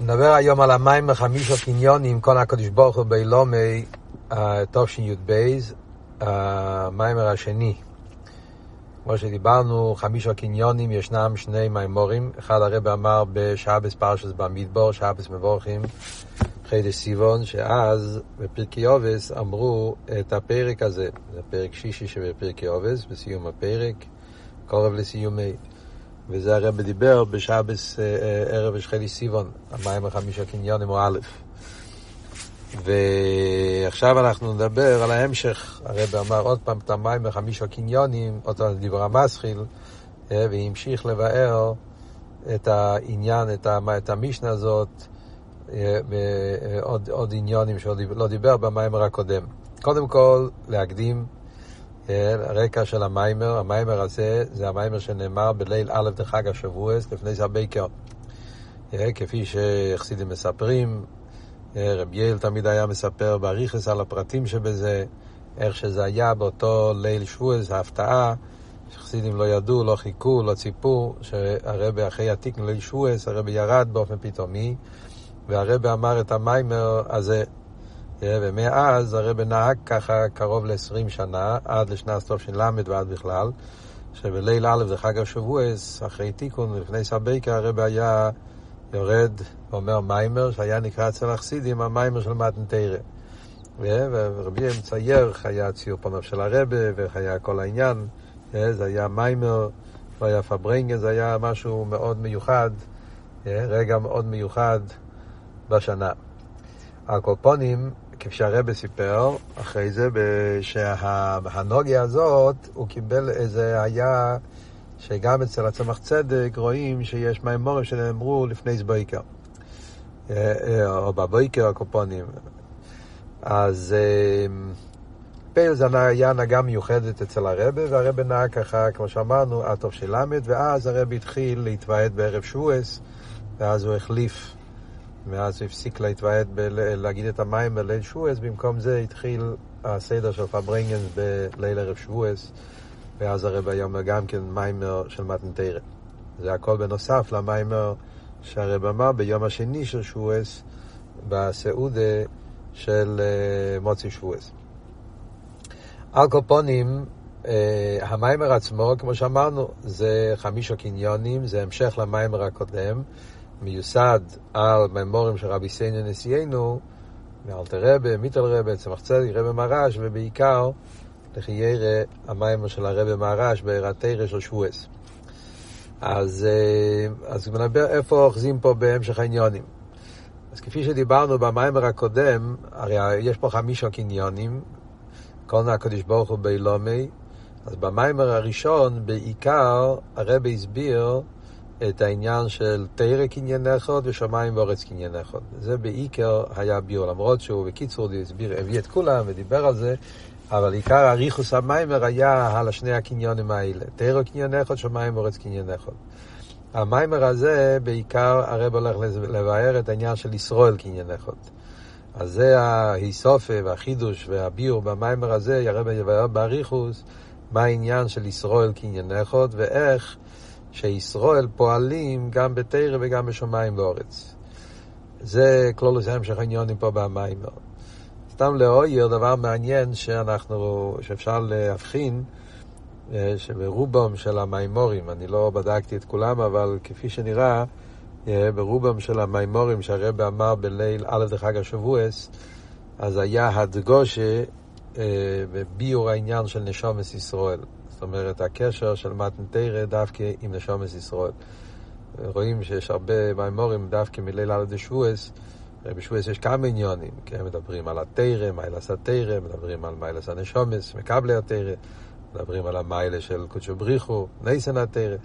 נדבר היום על המים מחמישה קניונים, כל הקדוש ברוך הוא באילומי תשי"ב, המיימר השני. כמו שדיברנו, חמישה קניונים, ישנם שני מימורים. אחד הרב אמר בשבס פרשס במדבור, שבס מבורכים, חידש סיבון, שאז בפרקי עובס אמרו את הפרק הזה, זה פרק שישי שבפרקי עובס, בסיום הפרק, קורב לסיומי. וזה הרב דיבר בשבס אה, אה, ערב שחלי סיבון, המים החמישה קניונים או א'. ועכשיו אנחנו נדבר על ההמשך, הרב אמר עוד פעם את המים החמישה קניונים, אותו דיבר המסחיל, אה, והמשיך לבאר את העניין, את, המשנה הזאת, ועוד עוד עניונים שהוא לא דיבר במיימר הקודם. קודם כל, להקדים הרקע של המיימר, המיימר הזה זה המיימר שנאמר בליל א' דחג השבועס לפנות הבייקר. כפי שחסידים מספרים, רב יואל תמיד היה מספר באריכס על הפרטים שבזה, איך שזה היה באותו ליל שבועס, ההפתעה, שחסידים לא ידעו, לא חיכו, לא ציפו, שהרבי אחרי התיקון ליל שבועס, הרבי ירד באופן פתאומי, והרבי אמר את המיימר הזה. ומאז הרב נהג ככה קרוב ל-20 שנה, עד לשנת סוף של ל' ועד בכלל, שבליל א' זה חג השבועס, אחרי תיקון, לפני סבייקה, הרב היה יורד ואומר מיימר, שהיה נקרא אצל החסידים המיימר של מתנתרא. ורבי מצייר, היה ציור פניו של הרבה, והיה כל העניין, זה היה מיימר, לא היה פברנגן, זה היה משהו מאוד מיוחד, רגע מאוד מיוחד בשנה. הקופונים, כפי שהרבא סיפר, אחרי זה, שהנוגיה הזאת, הוא קיבל איזה, היה, שגם אצל הצמח צדק רואים שיש מימורים שנאמרו לפני זבויקר, אה, אה, או בבויקר הקופונים. אז אה, פייל זה היה הנהגה מיוחדת אצל הרבה, והרבה נהג ככה, כמו שאמרנו, עד טוב של למד, ואז הרבה התחיל להתוועד בערב שבועס, ואז הוא החליף מאז הוא הפסיק להתוועד להגיד את המים בליל שבועס, במקום זה התחיל הסדר של פברנגן בליל ערב שבועס, ואז הרב היה גם כן מיימר של מתנתרא. זה הכל בנוסף למיימר שהרב אמר ביום השני של שבועס, בסעודה של אה, מוצי שבועס. על קופונים, אה, המיימר עצמו, כמו שאמרנו, זה חמישה קניונים, זה המשך למיימר הקודם. מיוסד על מימורים של רבי סיינו נשיאנו, מאלתר רבה, מיטל רבה, צמח צדיק, רבה מרש, ובעיקר לחיירה המיימר של הרבה מרש בעירתרא של שבועס. אז, אה, אז נדבר איפה אוחזים פה בהמשך העניונים. אז כפי שדיברנו במיימר הקודם, הרי יש פה חמישה קניונים, נא הקדוש ברוך הוא באילומי, אז במיימר הראשון בעיקר הרבה הסביר את העניין של תרא קניין אחד ושמיים ואורץ קניין אחד. זה בעיקר היה ביור, למרות שהוא בקיצור הסביר, הביא את כולם ודיבר על זה, אבל עיקר אריכוס המיימר היה על השני הקניונים האלה. תרא קניין אחד, שמיים ואורץ קניין אחד. המיימר הזה בעיקר הרב הולך לבאר את העניין של ישראל קניין אחד. אז זה ההיסופה והחידוש והביור במיימר הזה, הרב יבאר באריכוס, מה העניין של ישראל קניין אחד ואיך שישראל פועלים גם בתרא וגם בשמיים ואורץ. זה כלולוס המשך העניונים פה במים. סתם לאויר, דבר מעניין שאנחנו, שאפשר להבחין, אה, שברובם של המימורים, אני לא בדקתי את כולם, אבל כפי שנראה, אה, ברובם של המימורים שהרבא אמר בליל א' דחג השבועס, אז היה הדגושה בביור העניין של נשומת ישראל. זאת אומרת, הקשר של מתנתרא דווקא עם נשומת ישראל. רואים שיש הרבה מימורים דווקא מליל על דשבועס, בשבועס יש כמה עניונים, הם מדברים על התרא, מיילס התרא, מדברים על מיילס הנשומס, מקבלי התרא, מדברים על המיילה של קודשו בריחו, נייסן התרא.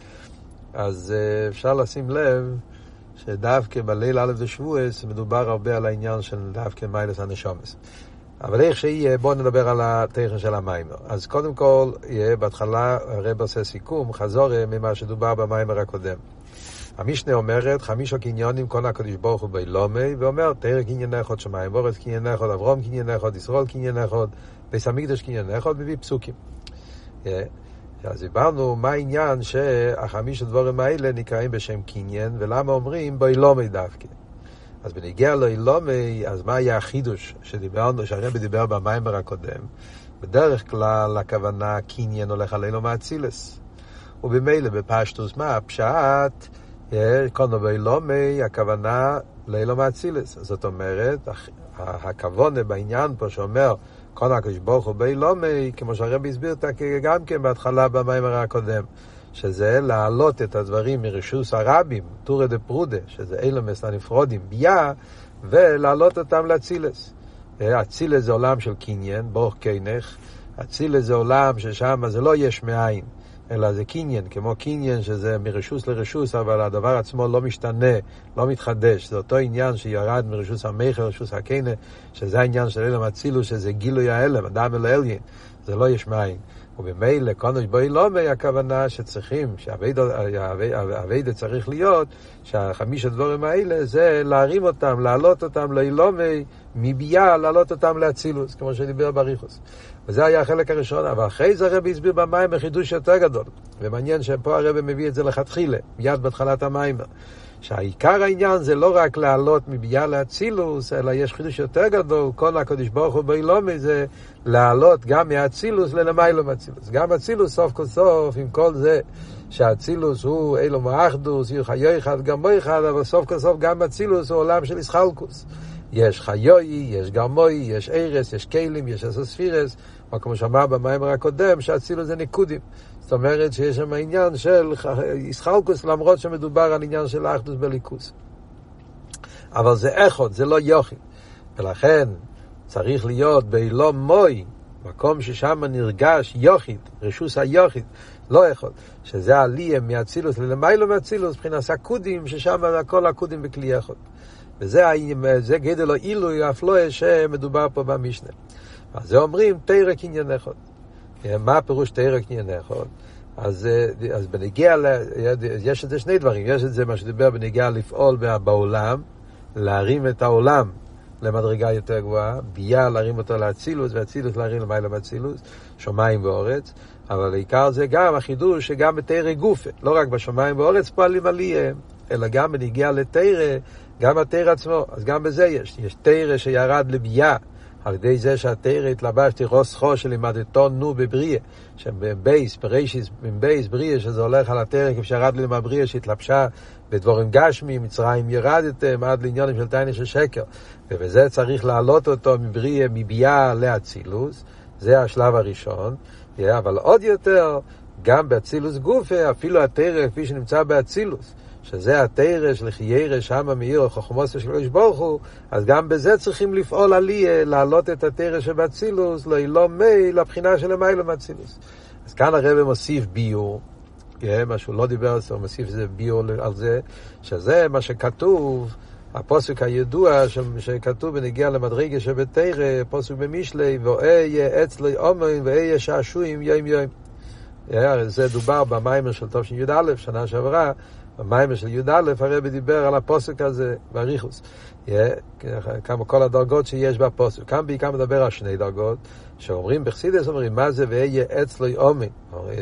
אז אה, אפשר לשים לב שדווקא בליל א' דשבועס מדובר הרבה על העניין של דווקא מיילס הנשומס. אבל איך שיהיה, בואו נדבר על הטכן של המיימר. אז קודם כל, יהיה בהתחלה, הרב עושה סיכום, חזור ממה שדובר במיימר הקודם. המשנה אומרת, חמישה קניונים קונה הקדוש ברוך הוא באילומי, ואומר, תרא קניין אחד, שמיים בורץ קניין אחד, אברום קניין אחד, ישראל קניין אחד, ביס המקדש קניין אחד, מביא פסוקים. אז דיברנו מה העניין שהחמישה דבורים האלה נקראים בשם קניין, ולמה אומרים באילומי דווקא. אז בניגיע לאילומי, אז מה היה החידוש שדיברנו, שהרבי דיבר במיימר הקודם? בדרך כלל הכוונה קניין הולך על אילום האצילס. ובמילא בפשטוס מה? הפשט, קונו באילומי, הכוונה לאילום האצילס. זאת אומרת, הכוונה בעניין פה שאומר, קונו הקדוש ברוך הוא באילומי, כמו שהרבי הסביר גם כן בהתחלה במיימר הקודם. שזה להעלות את הדברים מרשוס הרבים, טורי דפרודא, שזה אילומס הנפרודים, בי"ע, ולהעלות אותם לאצילס. אצילס זה עולם של קניין, ברוך קינך, אצילס זה עולם ששם זה לא יש מאין, אלא זה קניין, כמו קניין שזה מרשוס לרשוס, אבל הדבר עצמו לא משתנה, לא מתחדש. זה אותו עניין שירד מרשוס המכר לרשוס הקינא, שזה העניין של אילם אצילוס, שזה גילוי האלם, אדם אל אליין, זה לא יש מאין. ובמילא קונש בוי לומי הכוונה שצריכים, שהאביידה צריך להיות, שהחמיש הדבורים האלה זה להרים אותם, להעלות אותם לאילומי, מביאה להעלות אותם לאצילוס, כמו שדיבר בריחוס. וזה היה החלק הראשון, אבל אחרי זה הרבי הסביר במים בחידוש יותר גדול. ומעניין שפה הרבי מביא את זה לכתחילה, מיד בהתחלת המים. שהעיקר העניין זה לא רק לעלות מביאה לאצילוס, אלא יש חידוש יותר גדול, כל הקדוש ברוך הוא באילומי זה לעלות גם מאצילוס ללמיילו מאצילוס. גם אצילוס סוף כל סוף, עם כל זה שאצילוס הוא אילו מאחדוס, יהיו חיו אחד גם בו אחד, אבל סוף כל סוף גם אצילוס הוא עולם של איסחלקוס. יש חיוי, יש גרמוי, יש ארס, יש כלים, יש אסוספירס, או כמו שאמר במאמר הקודם, שאצילוס זה ניקודים. זאת אומרת שיש שם עניין של איסחלקוס, למרות שמדובר על עניין של אחדוס בליכוס. אבל זה איכות, זה לא יוכי. ולכן צריך להיות באילום מוי, מקום ששם נרגש יוכית, רשוס היוכית, לא יכול, שזה עלייה מאצילוס ללמיילו מאצילוס, מבחינת הקודים, ששם הכל הקודים בכלי איכות. וזה גדל או עילוי, אף לא שמדובר פה במשנה. אז זה אומרים תרא קניין איכות. מה הפירוש תרא קניין איכות? אז, אז בנגיע, יש את זה שני דברים, יש את זה מה שדיבר בנגיע לפעול בעולם, להרים את העולם למדרגה יותר גבוהה, ביה להרים אותו לאצילוס, ואצילוס להרים למעלה מאצילוס, שמיים ואורץ, אבל העיקר זה גם החידוש שגם בתרא גופה, לא רק בשמיים ואורץ פועלים עליהם, אלא גם בנגיע לתרא, גם התרא עצמו, אז גם בזה יש, יש תרא שירד לביה, על ידי זה שהתרא התלבש תירוס חו שלימדתו נו בבריאה, שבבייס, ברישיס, בבייס בריאה, שזה הולך על התרא כפי שירד לי מהבריאה שהתלבשה בדבורים גשמי, מצרים ירדתם, עד לעניונים של תייני של שקר. ובזה צריך להעלות אותו מבריאה, מביאה לאצילוס, זה השלב הראשון, אבל עוד יותר, גם באצילוס גופה, אפילו התרא כפי שנמצא באצילוס. שזה התרא של חיירא שמה מאיר חוכמוסו של קדוש ברוך הוא, אז גם בזה צריכים לפעול עליה, להעלות את התרא שבאצילוס, לא לא מי, לבחינה של המיילו מאצילוס. אז כאן הרב מוסיף ביור, מה שהוא לא דיבר על זה, הוא מוסיף איזה ביור על זה, שזה מה שכתוב, הפוסק הידוע שכתוב בנגיע למדרגה שבתרא, פוסק במשלי, ואהיה אצלי אומן ואהיה שעשועים יום יום. זה דובר במיימר של תשי"א, שנה שעברה, במיימר של י"א הרבי דיבר על הפוסק הזה באריכוס. כמה כל הדרגות שיש בפוסק. כאן בעיקר מדבר על שני דרגות, שאומרים בחסידס, אומרים מה זה ואהיה אצלו יומי.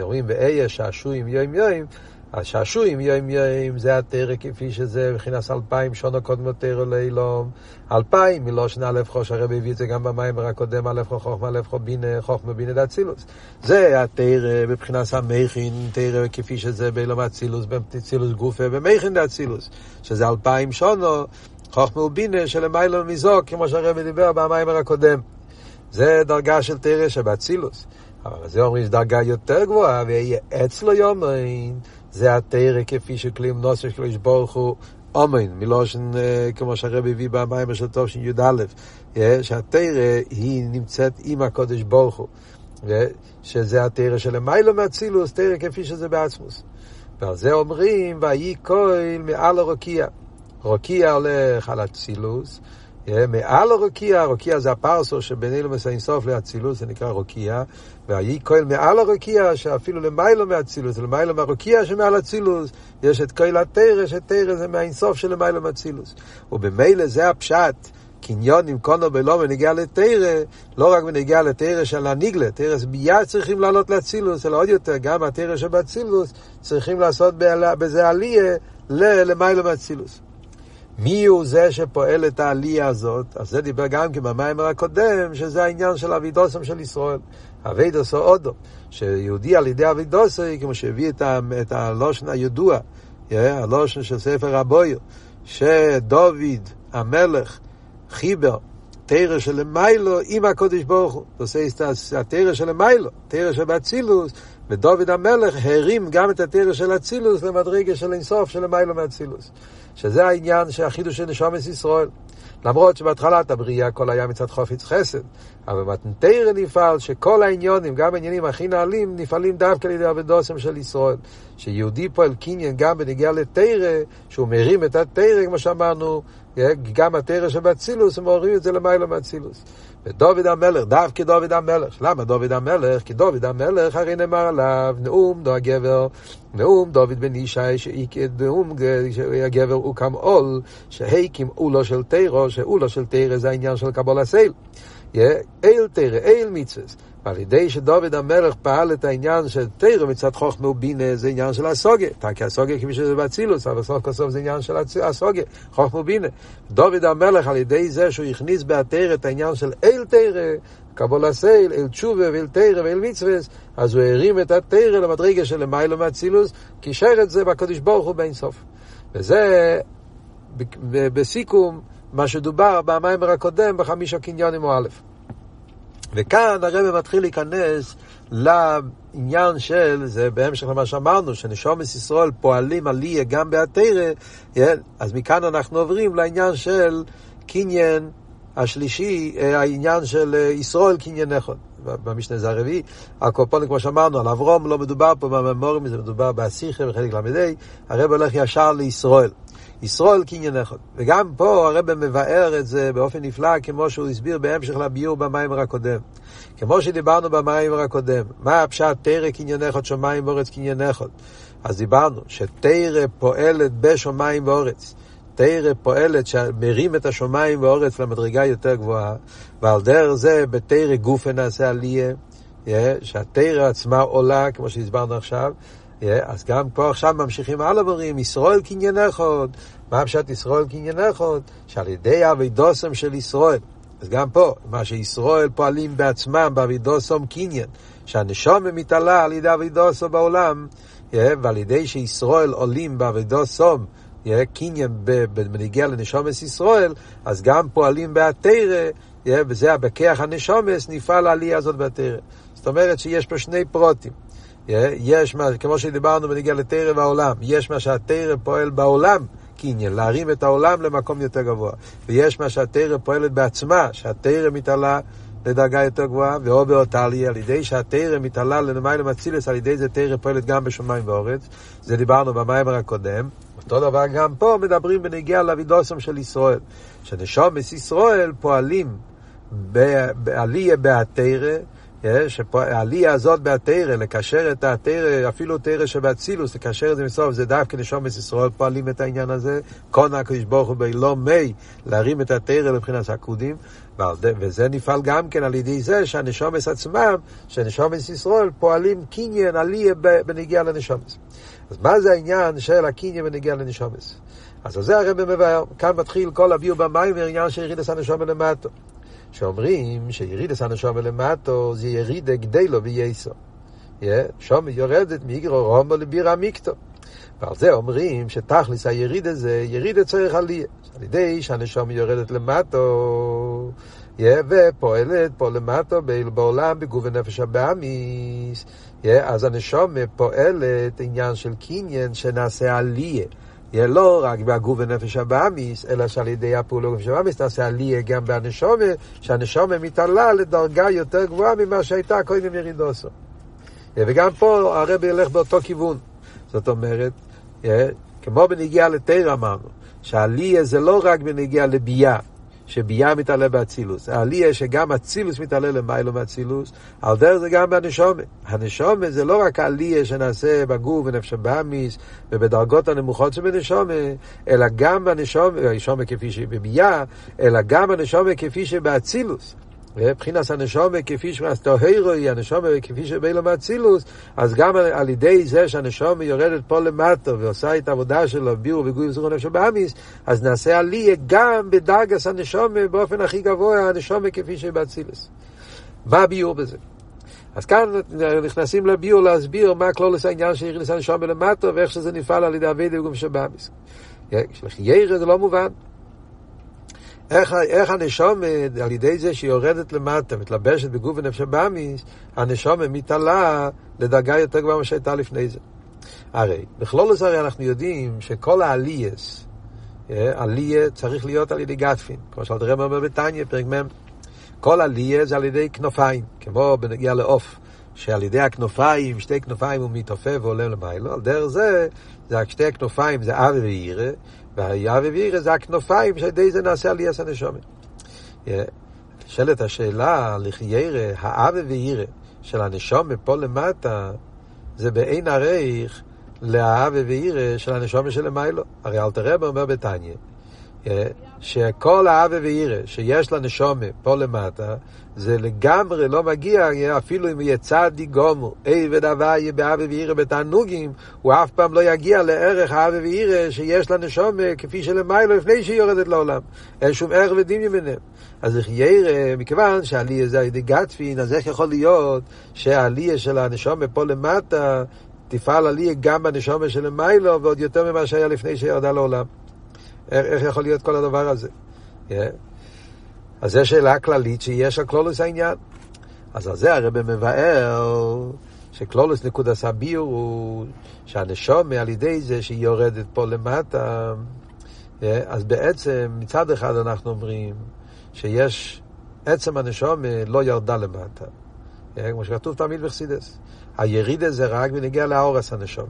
אומרים ואהיה שעשועים יום יום. השעשועים יום יום זה התרא כפי שזה מבחינת אלפיים שונו קודמו תרא לאילום אלפיים מלושן א' חוש הרבי הביא את זה גם במיימר הקודם א' חו חוכמה א' חו בינה חוכמה בינה דאצילוס. זה התרא מבחינת המכין תרא כפי שזה באילום אצילוס באצילוס גופה במכין דאצילוס שזה אלפיים שונו חוכמה ובינה שלמיילון מזוק כמו שהרבי דיבר במיימר הקודם זה דרגה של תרא שבאצילוס. אבל זה אומרים דרגה יותר גבוהה ויהיה אצלו יומין זה התרא כפי שכלים נוסף של ברוך הוא אומן, מלושן כמו שהרבי הביא במים של טוב של י"א, שהתרא היא נמצאת עם הקודש ברוך הוא, שזה התרא של המיילו מאצילוס, תרא כפי שזה בעצמוס. ועל זה אומרים, ויהי כהל מעל הרוקיע. רוקיע הולך על אצילוס, מעל הרוקיע, הרוקיע זה הפרסו שבין אילומס האינסוף לאצילוס, זה נקרא רוקיע, והאי כהל מעל הרוקיע, שאפילו למיילו מאצילוס, למיילו מהרוקיע שמעל אצילוס, יש את כהל התרא, שתרא זה מהאינסוף למיילו מאצילוס. ובמילא זה הפשט. קניון עם קונו בלא בנגיע לתרא, לא רק בנגיע לתרא של הניגלה, תרא ביד צריכים לעלות לאצילוס, אלא עוד יותר, גם התרא שבאצילוס צריכים לעשות בזה עלייה למיילו מאצילוס. מי הוא זה שפועל את העלייה הזאת? אז זה דיבר גם כן במיימר הקודם, שזה העניין של אבידוסם של ישראל. אבידוס או אודו, שיהודי על ידי אבידוסי, כמו שהביא את, את הלושן הידוע, הלושן של ספר הבויר, שדוד המלך חיבר תרא של מיילו עם הקודש ברוך הוא. עושה התרא של מיילו, תרא של אצילוס, ודוד המלך הרים גם את התרא של אצילוס למדרגה של אינסוף של מיילו מאצילוס. שזה העניין של החידוש של נשומת ישראל. למרות שבהתחלת הבריאה הכל היה מצד חופץ חסד, אבל במתנתרא נפעל שכל העניונים, גם העניינים הכי נעלים, נפעלים דווקא על ידי אבדוסם של ישראל. שיהודי פועל קניין גם בנגיעה לתרא, שהוא מרים את התרא, כמו שאמרנו, גם התרא שבאצילוס, הם מורידים את זה למעלה מאצילוס. ודוד המלך, דווקא דוד המלך. למה דוד המלך? כי דוד המלך הרי נאמר עליו, נאום דו הגבר, נאום דוד בן ישי, נאום הגבר הוא קם עול, שהקים אולו של תירו, שאולו של תירו זה העניין של קבול הסייל. אל תירו, אל מצווה. ועל ידי שדוד המלך פעל את העניין של תירו מצד חוכמה ובינה, זה עניין של הסוגה. כי הסוגה כפי שזה באצילוס, אבל סוף כל סוף זה עניין של הסוגה, חוכמה ובינה. דוד המלך על ידי זה שהוא הכניס בהתר את העניין של אל תירו, קבול הסייל, אל תשובה ואל תירה ואל מצווה, אז הוא הרים את התירה למדרגה של למיילו מאצילוס, קישר את זה בקדוש ברוך הוא באין סוף. וזה בסיכום מה שדובר במיימר הקודם בחמישה קניונים או א'. וכאן הרב מתחיל להיכנס לעניין של, זה בהמשך למה שאמרנו, שנשומת ישראל פועלים עליה גם בהתרא, אז מכאן אנחנו עוברים לעניין של קניין השלישי, אה, העניין של אה, ישראל קניין נכון. במשנה זה הרביעי, הקופונים כמו שאמרנו, על אברום לא מדובר פה בממורים, זה מדובר באסיכה בחלק ל"ה, הרב הולך ישר לישראל. ישרול קניין אחד. וגם פה הרב מבאר את זה באופן נפלא, כמו שהוא הסביר בהמשך לביור במיימר הקודם. כמו שדיברנו במיימר הקודם, מה הפשט תרא קניין אחד, שמיים ואורץ קניין אחד. אז דיברנו שתרא פועלת בשמיים ואורץ. תרא פועלת שמרים את השמיים ואורץ למדרגה יותר גבוהה, ועל דרך זה בתרא גופה נעשה עלייה, שהתרא עצמה עולה, כמו שהסברנו עכשיו, אז גם פה עכשיו ממשיכים הלאה ואומרים, ישראל קניין אחד. מה פשט ישראל קניין אחד? שעל ידי אבידוסם של ישראל. אז גם פה, מה שישראל פועלים בעצמם באבידוסם קניין, שהנשום מתעלה על ידי אבידוסם בעולם, ועל ידי שישראל עולים באבידוסם, קניין בנגיע לנשומס ישראל, אז גם פועלים בהתרא, וזה הבקח הנשומס, נפעל העלייה הזאת בהתרא. זאת אומרת שיש פה שני פרוטים. יש מה, כמו שדיברנו בנגיע לתרא והעולם, יש מה שהתרא פועל בעולם, קניין, להרים את העולם למקום יותר גבוה. ויש מה שהתרא פועלת בעצמה, שהתרא מתעלה לדרגה יותר גבוהה, ואו באותלי, על ידי שהתרא מתעלה לנמי מצילס, על ידי זה תרא פועלת גם בשמיים ואורץ. זה דיברנו במיימר הקודם. אותו דבר גם פה מדברים בנגיע לאבידוסם של ישראל. שנשומס ישראל פועלים בעלייה בהתרא, שהעלייה הזאת בהתרא, לקשר את התרא, אפילו תרא שבאצילוס, לקשר את זה מסוף, זה דווקא נשומת ישראל פועלים את העניין הזה, קונה הקדוש ברוך הוא בלא מי, להרים את התרא לבחינת הקודים, וזה נפעל גם כן על ידי זה שהנשומת עצמם, שנשומת ישראל פועלים קניין עלייה בנגיעה לנשומת. אז מה זה העניין של הקניין בנגיעה לנשומת? אז זה הרב מבאר, כאן מתחיל כל הביאו במים ועניין של ירידת הנשומת למטה. שאומרים שירידס הנשום למטו זה ירידה גדלו וייסו. שום יורדת מאיגרו רומו לבירה מיקטו. ועל זה אומרים שתכלס היריד הזה, יריד צריך עליה. על ידי שהנשום יורדת למטו, ופועלת פה למטו בעולם בגוף הנפש הבאמיס. אז הנשום פועלת עניין של קניין שנעשה עליה. יהיה לא רק בהגוף ונפש הבאמיס, אלא שעל ידי הפעולות נפש הבאמיס נעשה עלייה גם בהנשומה, שהנשומה מתעלה לדרגה יותר גבוהה ממה שהייתה קודם ירידוסו. וגם פה הרב ילך באותו כיוון. זאת אומרת, כמו בנגיעה לתרא אמרנו, שהעלייה זה לא רק בנגיעה לביאה, שביאה מתעלה באצילוס. העלייה שגם אצילוס מתעלה למיילו מאצילוס, על דרך זה גם בנשומה. הנשומה זה לא רק העלייה שנעשה בגוף ונפש הבאמיס ובדרגות הנמוכות שבנשומה, אלא גם בנשומה, הנשומה כפי שבביאה, אלא גם הנשומה כפי שבאצילוס. ובחינס הנשומה כפי שמסתוהרו היא הנשומה כפי שבאילו מאצילוס, אז גם על ידי זה שהנשומה יורדת פה למטו ועושה את העבודה שלו, בירו וגוי וזרון נפשו באמיס, אז נעשה עליה גם בדרגס הנשומה באופן הכי גבוה, הנשומה כפי שבאצילוס. מה הביור בזה? אז כאן נכנסים לביור להסביר מה כלולוס העניין של ירידס הנשומה למטו ואיך שזה נפעל על ידי אבי דגום שבאמיס. ירא זה לא מובן. איך, איך הנשום, על ידי זה שהיא יורדת למטה, מתלבשת בגוף ונפש באמיס, הנשום מתעלה לדרגה יותר גבוהה ממה שהייתה לפני זה. הרי, בכלולוס הרי אנחנו יודעים שכל העלייס, עליה צריך להיות על ידי גטפין, כמו שאלת רב אומר בתניא, פרק מ', כל עליה זה על ידי כנופיים, כמו בנגיע לעוף, שעל ידי הכנופיים, שתי כנופיים הוא מתעופף ועולה למיילו, על דרך זה, זה שתי הכנופיים זה אבי ואירה, וההיה ווירא זה הכנופיים שעל ידי זה נעשה עליית הנשומת. נשאלת השאלה, לחיירא, האבי ואירא של הנשומת פה למטה, זה באין עריך לאבי ואירא של הנשומת שלמיילו. הרי אלתר רב אומר בתניא, שכל האבי ואירא שיש לנשומה פה למטה, זה לגמרי לא מגיע, אפילו אם יהיה צדי גומו, עבד הוויה באבי ואירא בתענוגים, הוא אף פעם לא יגיע לערך האבי ואירא שיש לנשומה כפי שלמיילו לפני שהיא יורדת לעולם. אין שום ערך ודין ביניהם. אז איך ירא, מכיוון שהעלייה זה על ידי גטפין, אז איך יכול להיות שהעלייה של הנשומה פה למטה תפעל עלייה גם בנשומה של מיילו ועוד יותר ממה שהיה לפני שירדה לעולם. איך, איך יכול להיות כל הדבר הזה? Yeah. אז זו שאלה כללית שיש על כלולוס העניין. אז על זה הרב מבאר שכלולוס נקודס הביר הוא שהנשום על ידי זה שהיא יורדת פה למטה, yeah. אז בעצם מצד אחד אנחנו אומרים שיש, עצם הנשום לא ירדה למטה. Yeah. כמו שכתוב תמיד בחסידס. הירידה זה רק בנגיע לאורס הנשום.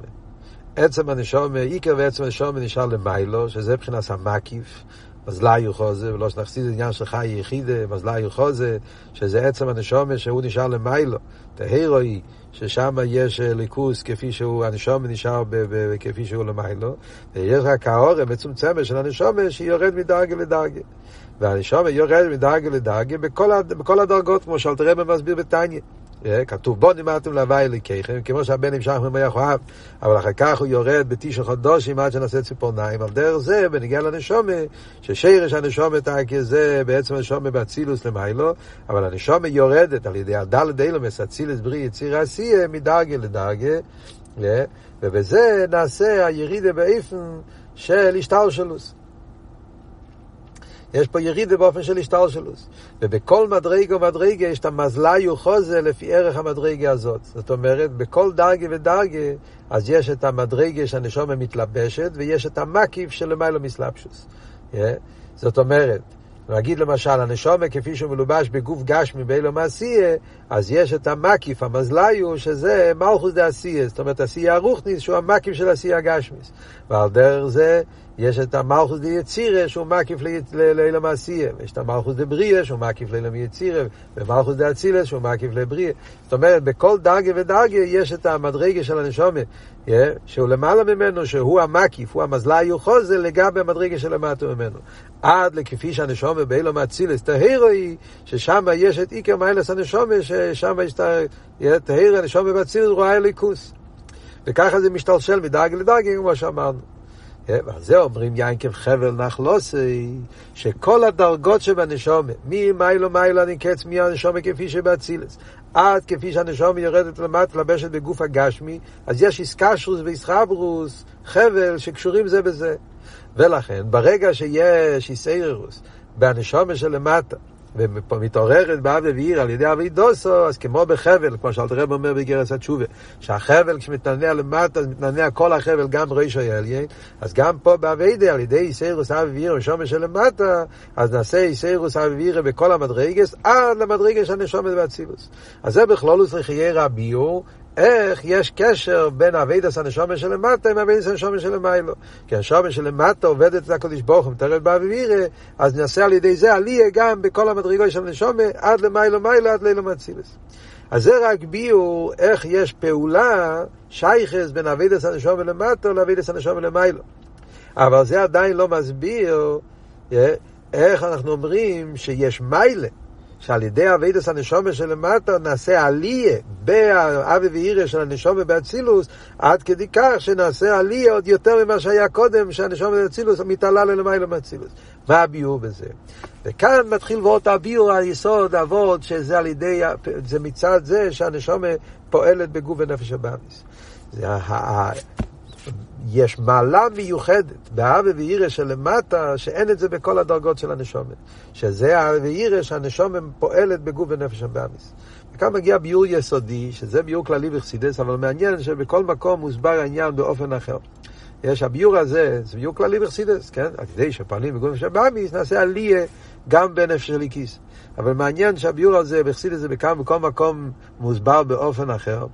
עצם הנשום, עיקר ועצם הנשום נשאר למיילו, שזה מבחינת המקיף, מזלאי חוזה, ולא שנחסיד עניין של חי יחידה, מזלאי חוזה, שזה עצם הנשום שהוא נשאר למיילו. תהירו היא ששם יש ליכוס כפי שהוא, הנשום נשאר כפי שהוא למיילו, ויש רק האורם מצומצמת של הנשום שיורד מדרגה לדרגה. והנשום יורד מדרגה לדרגה בכל, בכל הדרגות, כמו שאלתרבה מסביר בתניא. כתוב בו נימדתם להווי אליקיכם, כמו שהבן נמשך ממח אוהב, אבל אחר כך הוא יורד בתשע חודשים עד שנעשה ציפורניים. על דרך זה, בנגיע לנשומה, ששירש הנשומה תקי זה בעצם הנשומה באצילוס למיילו, אבל הנשומה יורדת על ידי הדלת אילומס, אצילוס בריא יציר עשייה, מדרגה לדרגה, ובזה נעשה הירידה באיפן של השטלשלוס. יש פה ירידה באופן של השתלשלוס. ובכל מדרגה ומדרגה יש את המזלאי וחוזה לפי ערך המדרגה הזאת. זאת אומרת, בכל דרגה ודרגה, אז יש את המדרגה שהנשומה מתלבשת, ויש את המקיף שלמיילו מסלבשוס. Yeah. זאת אומרת, נגיד למשל, הנשומה כפי שהוא מלובש בגוף גשמי באילום העשייה, אז יש את המקיף, המזליו, שזה מלכוס דה עשייה, זאת אומרת, עשייה הרוחניס, שהוא המקיף של עשייה הגשמיס. ועל דרך זה יש את המלכוס דה יצירה, שהוא מקיף לאילום העשייה, ויש את המלכוס דה בריאה, שהוא מקיף לאילום היצירה, ומלכוס דה אצילס, שהוא מקיף לבריאה. זאת אומרת, בכל דרגה ודרגה יש את המדרגה של הנשומה, yeah, שהוא למעלה ממנו, שהוא המקיף, הוא המזליו חוזה לגבי המדרגה שלמטה ממנו. עד לכפי שהנשומה באילו מאצילס, תהירו היא, ששם יש את עיקר מיילס הנשומה, ששם יש את ההירו הנשומה באצילס, רואה ליכוס. וככה זה משתלשל מדרגה לדרגה, כמו שאמרנו. ועל זה אומרים יינקב חבל נחלוסי, שכל הדרגות שבנשומה, ממיילו מיילו נקץ מי הנשומה כפי שבאצילס, עד כפי שהנשומה יורדת למטה לבשת בגוף הגשמי, אז יש איסקשרוס ואיסחברוס, חבל שקשורים זה בזה. ולכן, ברגע שיש איסיירוס בהנשומה שלמטה, ומתעוררת באב ואיר על ידי אבי דוסו, אז כמו בחבל, כמו שאלת רב אומר בגרס התשובה, שהחבל כשמתנענע למטה, אז מתנענע כל החבל גם רישו העליין, אז גם פה באביידה, על ידי איסיירוס אבי ואיר ושומר שלמטה, אז נעשה איסיירוס אבי ואיר בכל המדרגס, עד למדרגס הנשומת והצילוס. אז זה בכלולוס לחיי רביו, איך יש קשר בין אבידס הנשומה שלמטה עם אבידס הנשומה שלמיילו. כי הנשומה שלמטה עובדת את הקדוש ברוך הוא, מתערב באווירה, אז נעשה על ידי זה עלייה גם בכל המדרגות של הנשומה, עד למיילו מיילו, עד לילה מצילס. אז זה רק ביור איך יש פעולה שייכס בין אבידס הנשומה למטה לאבידס הנשומה למיילו. אבל זה עדיין לא מסביר איך אנחנו אומרים שיש מיילה. שעל ידי אבידס הנשומה שלמטה נעשה עליה באבי ואירא של הנשומה באצילוס, עד כדי כך שנעשה עליה עוד יותר ממה שהיה קודם, שהנשומה באצילוס מתעלה ללמעלה מאצילוס. מה הביאור בזה? וכאן מתחיל ואות הביאור היסוד, אבות, שזה על ידי, זה מצד זה שהנשומה פועלת בגוף ונפש הבאמיס. זה יש מעלה מיוחדת באבי ואירא שלמטה, שאין את זה בכל הדרגות של הנשומת. שזה האבי ואירא שהנשומת פועלת בגוף ונפש הבאמיס. וכאן מגיע ביור יסודי, שזה ביור כללי בחסידס, אבל מעניין שבכל מקום מוסבר העניין באופן אחר. יש הביור הזה, זה ביור כללי בחסידס, כן? כדי שפועלים בגוף ונפש הבאמיס, נעשה עליה גם בנפש של איקיס. אבל מעניין שהביור הזה בחסידס זה בכל מקום מוסבר באופן אחר.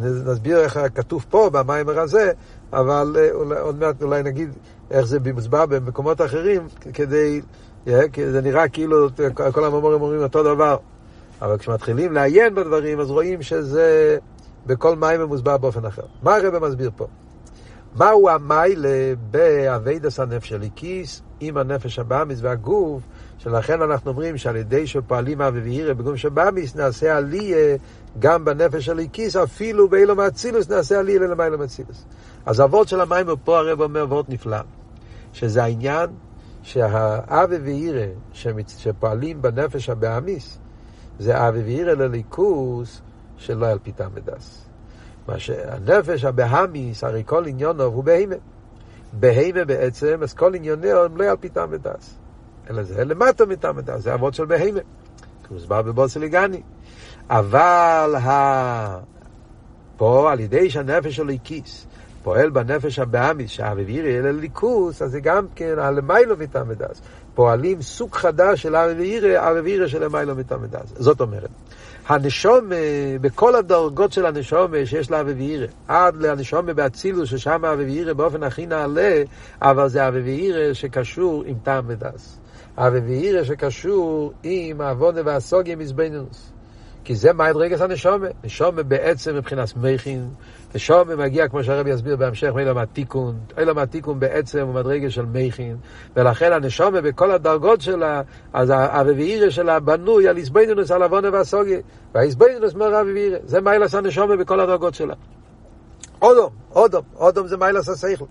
נסביר איך כתוב פה במיימר הזה, אבל אה, עוד מעט אולי נגיד איך זה מוסבר במקומות אחרים, כדי, אה, כי זה נראה כאילו כל המאמורים אומרים אותו דבר. אבל כשמתחילים לעיין בדברים, אז רואים שזה בכל מיימר מוסבר באופן אחר. מה הרבי מסביר פה? מהו המיילה באביידס הנפש של איקיס עם הנפש הבאמיס והגוף, שלכן אנחנו אומרים שעל ידי שפועלים אבי ואירא בגוף שבאמיס נעשה עליה גם בנפש של איקיס, אפילו באילו מאצילוס נעשה עליה ללמיילו מאצילוס. אז הוורד של המים פה הרב אומר וורד נפלא, שזה העניין שהאבי ואירא שפועלים בנפש הבאמיס, זה אבי ואירא לליכוס שלא על פיתם ודס. מה שהנפש הבהמיס, הרי כל עניונו הוא בהימה. בהימה בעצם, אז כל עניונו הם לא על פי טעם ודס. אלא זה למטה מטעם ודס, זה אבות של בהימה. מוסבר בבוסליגני. אבל ה... פה על ידי שהנפש שלו הקיס, פועל בנפש הבאמיס, שהאווירי אלה ליכוס, אז זה גם כן הלמיילו מטעם ודס. פועלים סוג חדש של האווירי, האווירי של למיילו מטעם ודס. זאת אומרת, הנשום, בכל הדרגות של הנשום שיש לה אביבירה, עד לנשום באצילוס, ששם אביבירה באופן הכי נעלה, אבל זה אביבירה שקשור עם טעם ודס. אביבירה שקשור עם העוונה והסוגיה מזבנינוס. כי זה מה רגס הנשומה. נשומה בעצם מבחינת מכין, נשומה מגיע, כמו שהרבי יסביר בהמשך, מאילו מהתיקון, אילו מהתיקון בעצם הוא מדרגה של מכין, ולכן הנשומה בכל הדרגות שלה, אז הרביעירה שלה בנוי על איזבנינוס, על עוונה והסוגיה, והאיזבנינוס מר הרביעירה, זה מיילס הנשומה בכל הדרגות שלה. אודום, אודום, אודום זה מיילס השכל.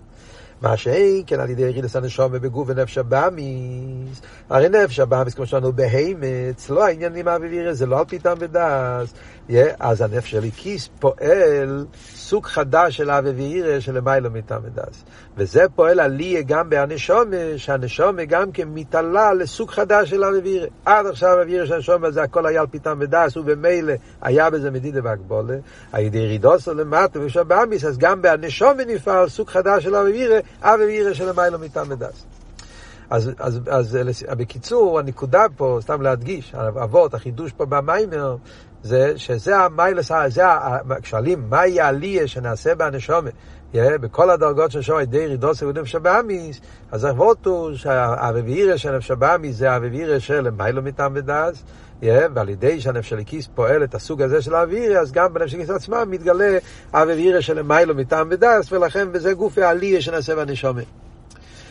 מה שאין כן על ידי ירידס הנשומה בגוף ונפש הבאמיס. הרי נפש הבאמיס, כמו שאנו בהימץ, לא העניינים האווירי, זה לא על פיתם ודס. אז הנפש של כיס פועל סוג חדש של האווירי של למיילו מיתם ודס. וזה פועל עליה גם בהנשומה, שהנשומה גם כן מתעלה לסוג חדש של האווירי. עד עכשיו האווירי של הנשומה זה הכל היה על פיתם ודס, ובמילא היה בזה מדידה והגבולה. על ידי ירידוסו למטה ושבאמיס, אז גם בהנשומה נפעל סוג חדש של אבי וירא של המיילו מיתם ודס. אז, אז, אז בקיצור, הנקודה פה, סתם להדגיש, האבות, החידוש פה במיימר, זה שזה המיילס, זה, שואלים, מהי העלייה שנעשה בהנשומה, בכל הדרגות של שומע, די רידוס ודום שבאמיס, אז האבות הוא שהאביבירה של נפש הבאמיס זה האביבירה של מיילו מטעם ודס, ועל ידי שהנפש הליקיס פועל את הסוג הזה של האווירה, אז גם בנפש הליקיס עצמם מתגלה האווירה של מיילו מטעם ודס, ולכן וזה גוף העלייה שנעשה בנשומה.